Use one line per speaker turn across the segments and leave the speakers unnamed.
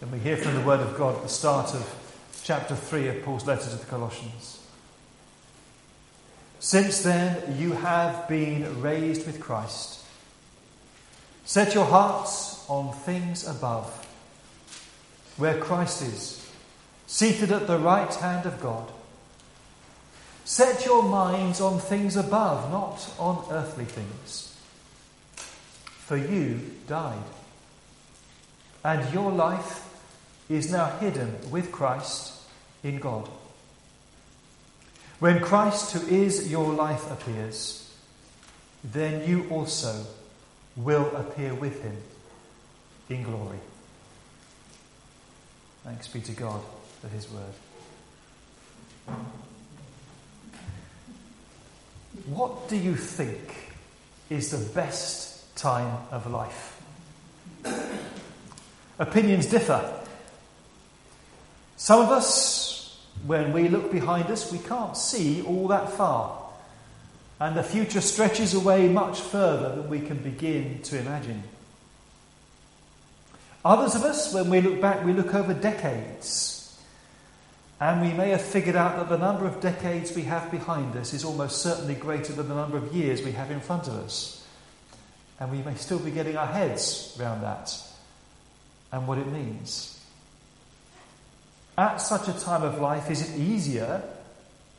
And we hear from the Word of God at the start of chapter 3 of Paul's letter to the Colossians. Since then, you have been raised with Christ. Set your hearts on things above, where Christ is, seated at the right hand of God. Set your minds on things above, not on earthly things. For you died, and your life is now hidden with Christ in God. When Christ, who is your life, appears, then you also will appear with him in glory. Thanks be to God for his word. What do you think is the best time of life? Opinions differ. Some of us, when we look behind us, we can't see all that far. And the future stretches away much further than we can begin to imagine. Others of us, when we look back, we look over decades. And we may have figured out that the number of decades we have behind us is almost certainly greater than the number of years we have in front of us. And we may still be getting our heads around that and what it means. At such a time of life, is it easier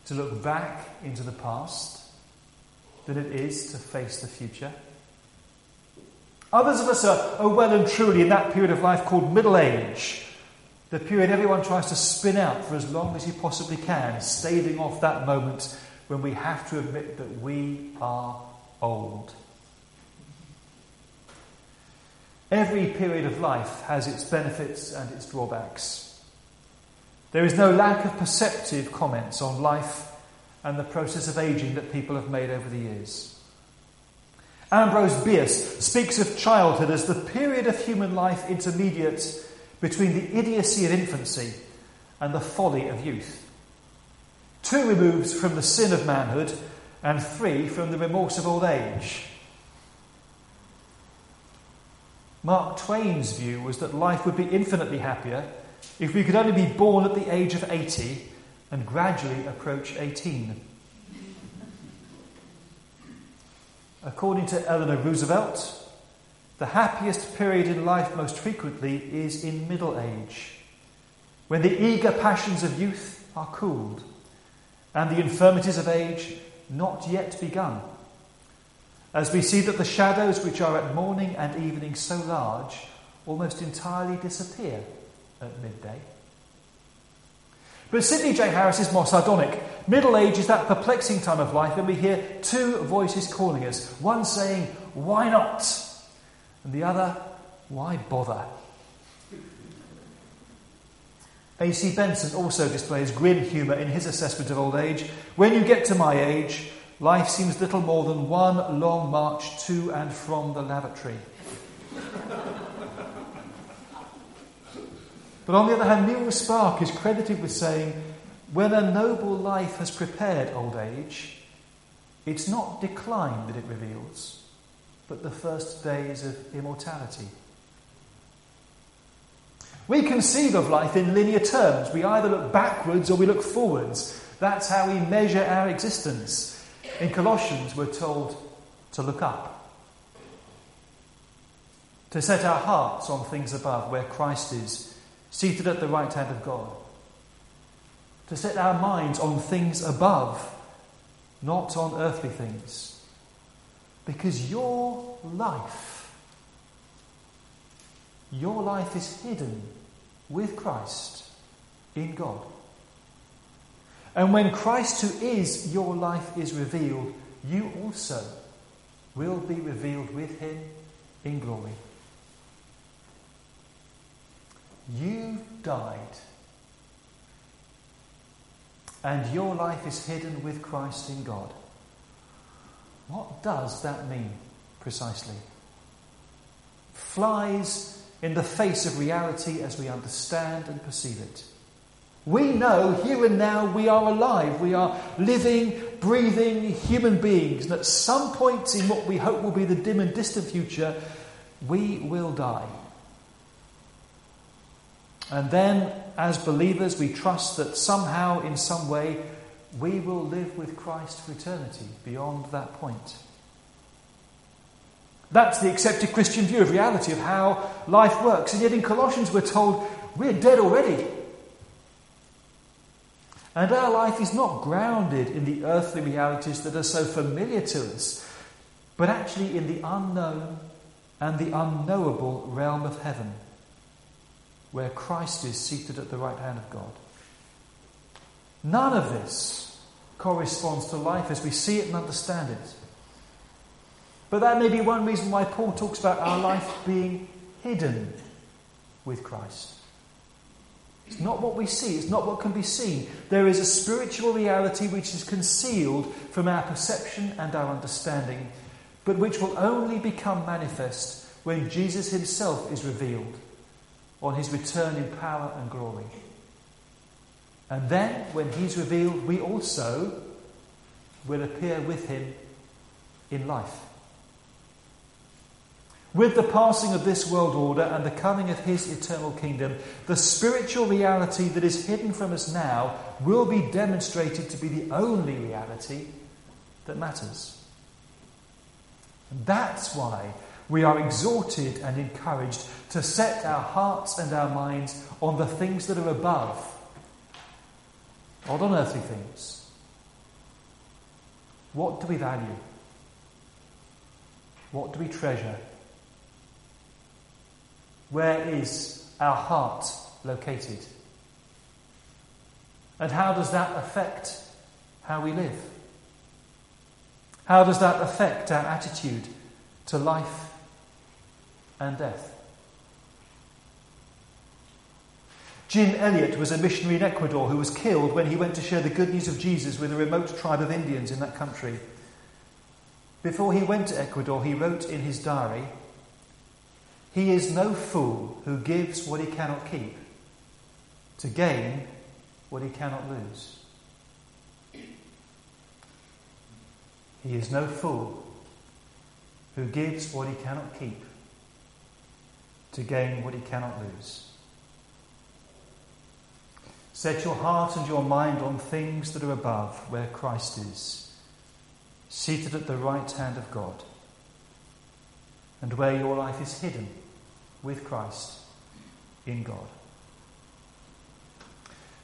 to look back into the past than it is to face the future? Others of us are, are well and truly in that period of life called middle age, the period everyone tries to spin out for as long as you possibly can, staving off that moment when we have to admit that we are old. Every period of life has its benefits and its drawbacks. There is no lack of perceptive comments on life and the process of aging that people have made over the years. Ambrose Bierce speaks of childhood as the period of human life intermediate between the idiocy of infancy and the folly of youth. Two removes from the sin of manhood, and three from the remorse of old age. Mark Twain's view was that life would be infinitely happier if we could only be born at the age of 80 and gradually approach 18. According to Eleanor Roosevelt, the happiest period in life most frequently is in middle age, when the eager passions of youth are cooled and the infirmities of age not yet begun. As we see that the shadows which are at morning and evening so large almost entirely disappear at midday. But Sidney J. Harris is more sardonic. Middle age is that perplexing time of life when we hear two voices calling us one saying, Why not? and the other, Why bother? A.C. Benson also displays grim humour in his assessment of old age. When you get to my age, life seems little more than one long march to and from the lavatory. But on the other hand, Muriel Spark is credited with saying, when a noble life has prepared old age, it's not decline that it reveals, but the first days of immortality. We conceive of life in linear terms. We either look backwards or we look forwards. That's how we measure our existence. In Colossians, we're told to look up, to set our hearts on things above, where Christ is seated at the right hand of God. To set our minds on things above, not on earthly things. Because your life, your life is hidden with Christ in God. And when Christ, who is your life, is revealed, you also will be revealed with him in glory. You died, and your life is hidden with Christ in God. What does that mean precisely? Flies in the face of reality as we understand and perceive it. We know here and now we are alive. We are living, breathing human beings. And at some point in what we hope will be the dim and distant future, we will die. And then, as believers, we trust that somehow, in some way, we will live with Christ for eternity beyond that point. That's the accepted Christian view of reality, of how life works. And yet in Colossians, we're told we're dead already. And our life is not grounded in the earthly realities that are so familiar to us, but actually in the unknown and the unknowable realm of heaven, where Christ is seated at the right hand of God. None of this corresponds to life as we see it and understand it. But that may be one reason why Paul talks about our life being hidden with Christ. It's not what we see, it's not what can be seen. There is a spiritual reality which is concealed from our perception and our understanding, but which will only become manifest when Jesus himself is revealed on his return in power and glory. And then, when he's revealed, we also will appear with him in life. With the passing of this world order and the coming of his eternal kingdom, the spiritual reality that is hidden from us now will be demonstrated to be the only reality that matters. And that's why we are exhorted and encouraged to set our hearts and our minds on the things that are above, not on earthly things. What do we value? What do we treasure? Where is our heart located? And how does that affect how we live? How does that affect our attitude to life and death? Jim Elliot was a missionary in Ecuador who was killed when he went to share the good news of Jesus with a remote tribe of Indians in that country. Before he went to Ecuador, he wrote in his diary he is no fool who gives what he cannot keep to gain what he cannot lose. He is no fool who gives what he cannot keep to gain what he cannot lose. Set your heart and your mind on things that are above, where Christ is, seated at the right hand of God and where your life is hidden with Christ in God.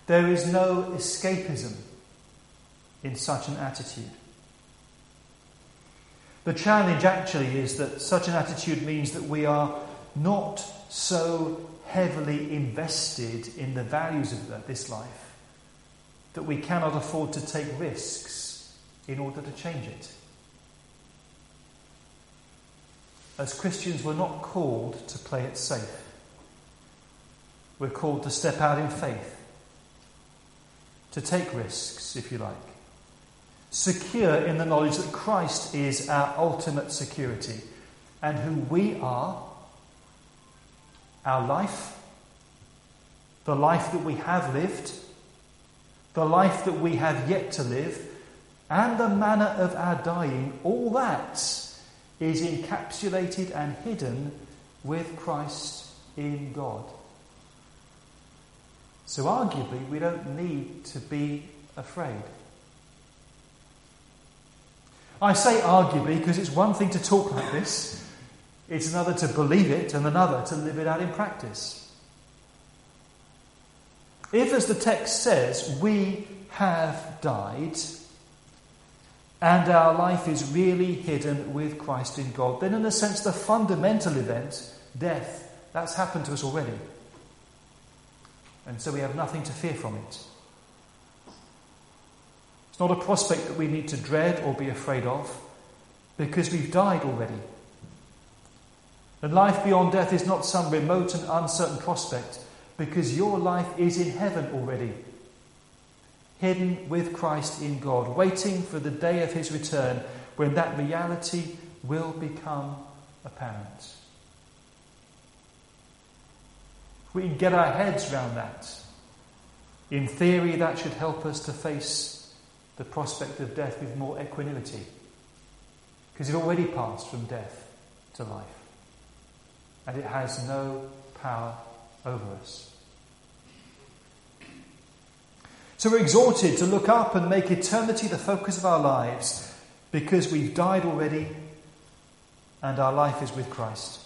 There is no escapism in such an attitude. The challenge actually is that such an attitude means that we are not so heavily invested in the values of this life that we cannot afford to take risks in order to change it. As Christians, we're not called to play it safe. We're called to step out in faith, to take risks, if you like, secure in the knowledge that Christ is our ultimate security and who we are, our life, the life that we have lived, the life that we have yet to live, and the manner of our dying, all that is encapsulated and hidden with Christ in God. So, arguably, we don't need to be afraid. I say arguably because it's one thing to talk like this, it's another to believe it, and another to live it out in practice. If, as the text says, we have died, and our life is really hidden with Christ in God, then, in a sense, the fundamental event, death, that's happened to us already. And so we have nothing to fear from it. It's not a prospect that we need to dread or be afraid of, because we've died already. And life beyond death is not some remote and uncertain prospect, because your life is in heaven already hidden with Christ in God, waiting for the day of his return when that reality will become apparent. If We can get our heads around that. In theory, that should help us to face the prospect of death with more equanimity. Because you've already passed from death to life. And it has no power over us. So we're exhorted to look up and make eternity the focus of our lives because we've died already and our life is with Christ.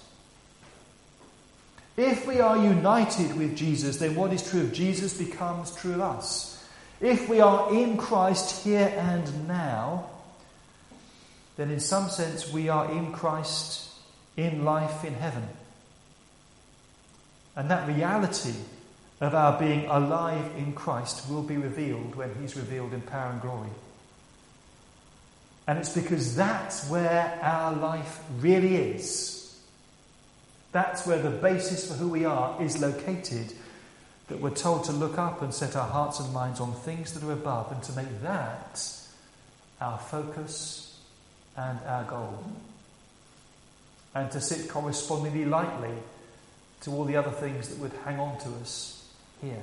If we are united with Jesus, then what is true of Jesus becomes true of us. If we are in Christ here and now, then in some sense we are in Christ in life in heaven. And that reality of our being alive in Christ will be revealed when He's revealed in power and glory. And it's because that's where our life really is. That's where the basis for who we are is located. That we're told to look up and set our hearts and minds on things that are above and to make that our focus and our goal. And to sit correspondingly lightly to all the other things that would hang on to us here.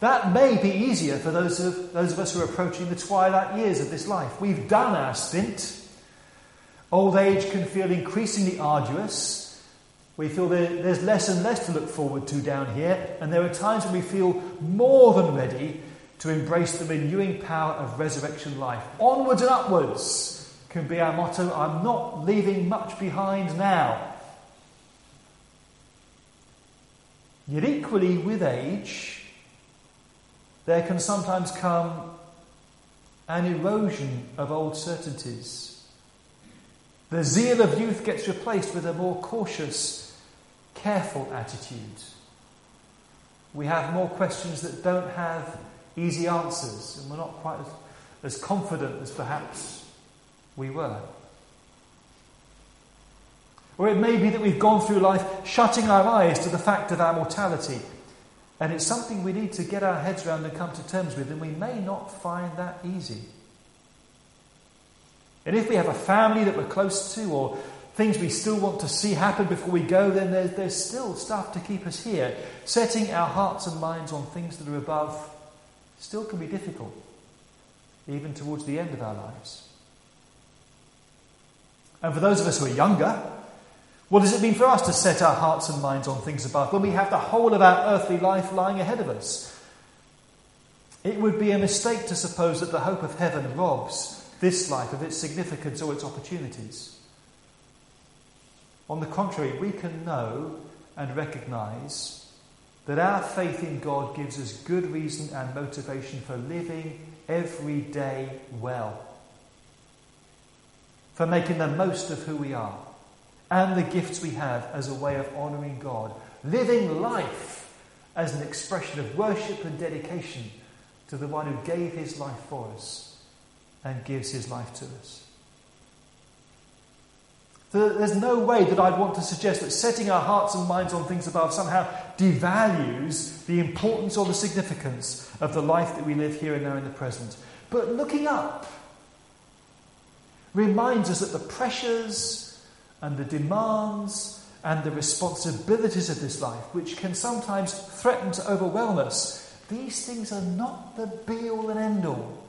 That may be easier for those of, those of us who are approaching the twilight years of this life. We've done our stint. Old age can feel increasingly arduous. We feel there's less and less to look forward to down here, and there are times when we feel more than ready to embrace the renewing power of resurrection life. Onwards and upwards can be our motto. I'm not leaving much behind now. Yet, equally with age, there can sometimes come an erosion of old certainties. The zeal of youth gets replaced with a more cautious, careful attitude. We have more questions that don't have easy answers, and we're not quite as, as confident as perhaps we were. Or it may be that we've gone through life shutting our eyes to the fact of our mortality. And it's something we need to get our heads around and come to terms with, and we may not find that easy. And if we have a family that we're close to, or things we still want to see happen before we go, then there's, there's still stuff to keep us here. Setting our hearts and minds on things that are above still can be difficult, even towards the end of our lives. And for those of us who are younger, what does it mean for us to set our hearts and minds on things above when we have the whole of our earthly life lying ahead of us? It would be a mistake to suppose that the hope of heaven robs this life of its significance or its opportunities. On the contrary, we can know and recognize that our faith in God gives us good reason and motivation for living every day well for making the most of who we are and the gifts we have as a way of honouring God, living life as an expression of worship and dedication to the one who gave his life for us and gives his life to us. there's no way that I'd want to suggest that setting our hearts and minds on things above somehow devalues the importance or the significance of the life that we live here and now in the present. But looking up, reminds us that the pressures and the demands and the responsibilities of this life, which can sometimes threaten to overwhelm us, these things are not the be all and end all.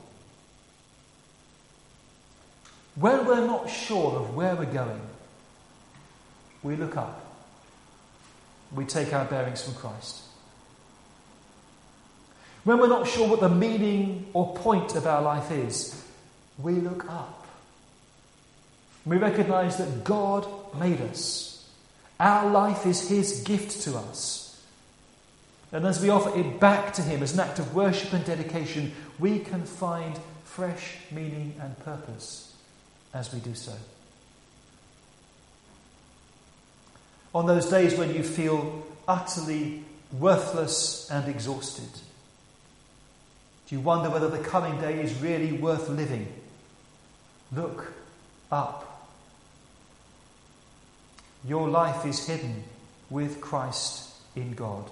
When we're not sure of where we're going, we look up. We take our bearings from Christ. When we're not sure what the meaning or point of our life is, we look up. We recognize that God made us. Our life is His gift to us. And as we offer it back to Him as an act of worship and dedication, we can find fresh meaning and purpose as we do so. On those days when you feel utterly worthless and exhausted, do you wonder whether the coming day is really worth living? Look up your life is hidden with Christ in God.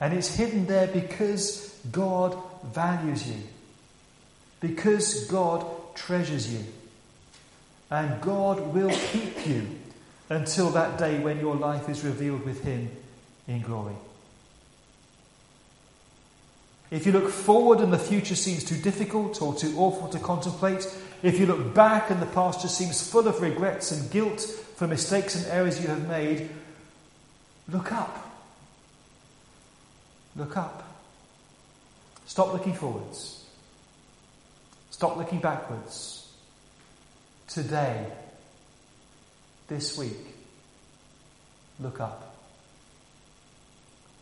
And it's hidden there because God values you, because God treasures you. And God will keep you until that day when your life is revealed with Him in glory. If you look forward and the future seems too difficult or too awful to contemplate, if you look back and the past just seems full of regrets and guilt for mistakes and errors you have made, look up. Look up. Stop looking forwards. Stop looking backwards. Today, this week, look up.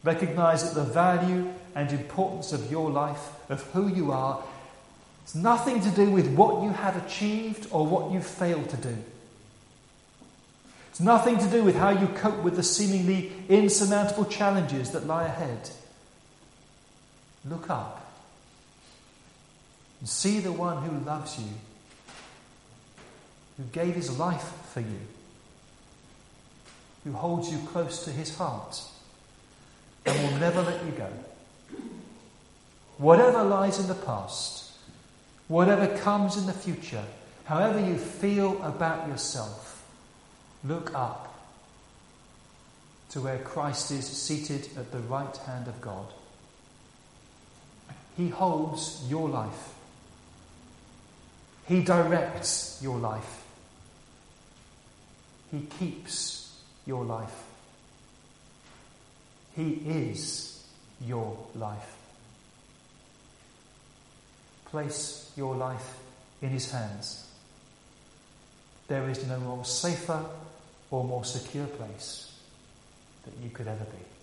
Recognize that the value and importance of your life, of who you are, it's nothing to do with what you have achieved or what you've failed to do. It's nothing to do with how you cope with the seemingly insurmountable challenges that lie ahead. Look up and see the one who loves you, who gave his life for you, who holds you close to his heart and will never let you go. Whatever lies in the past, whatever comes in the future, however you feel about yourself, look up to where Christ is seated at the right hand of God. He holds your life. He directs your life. He keeps your life. He is your life. Place your life in His hands. There is no more safer or more secure place that you could ever be.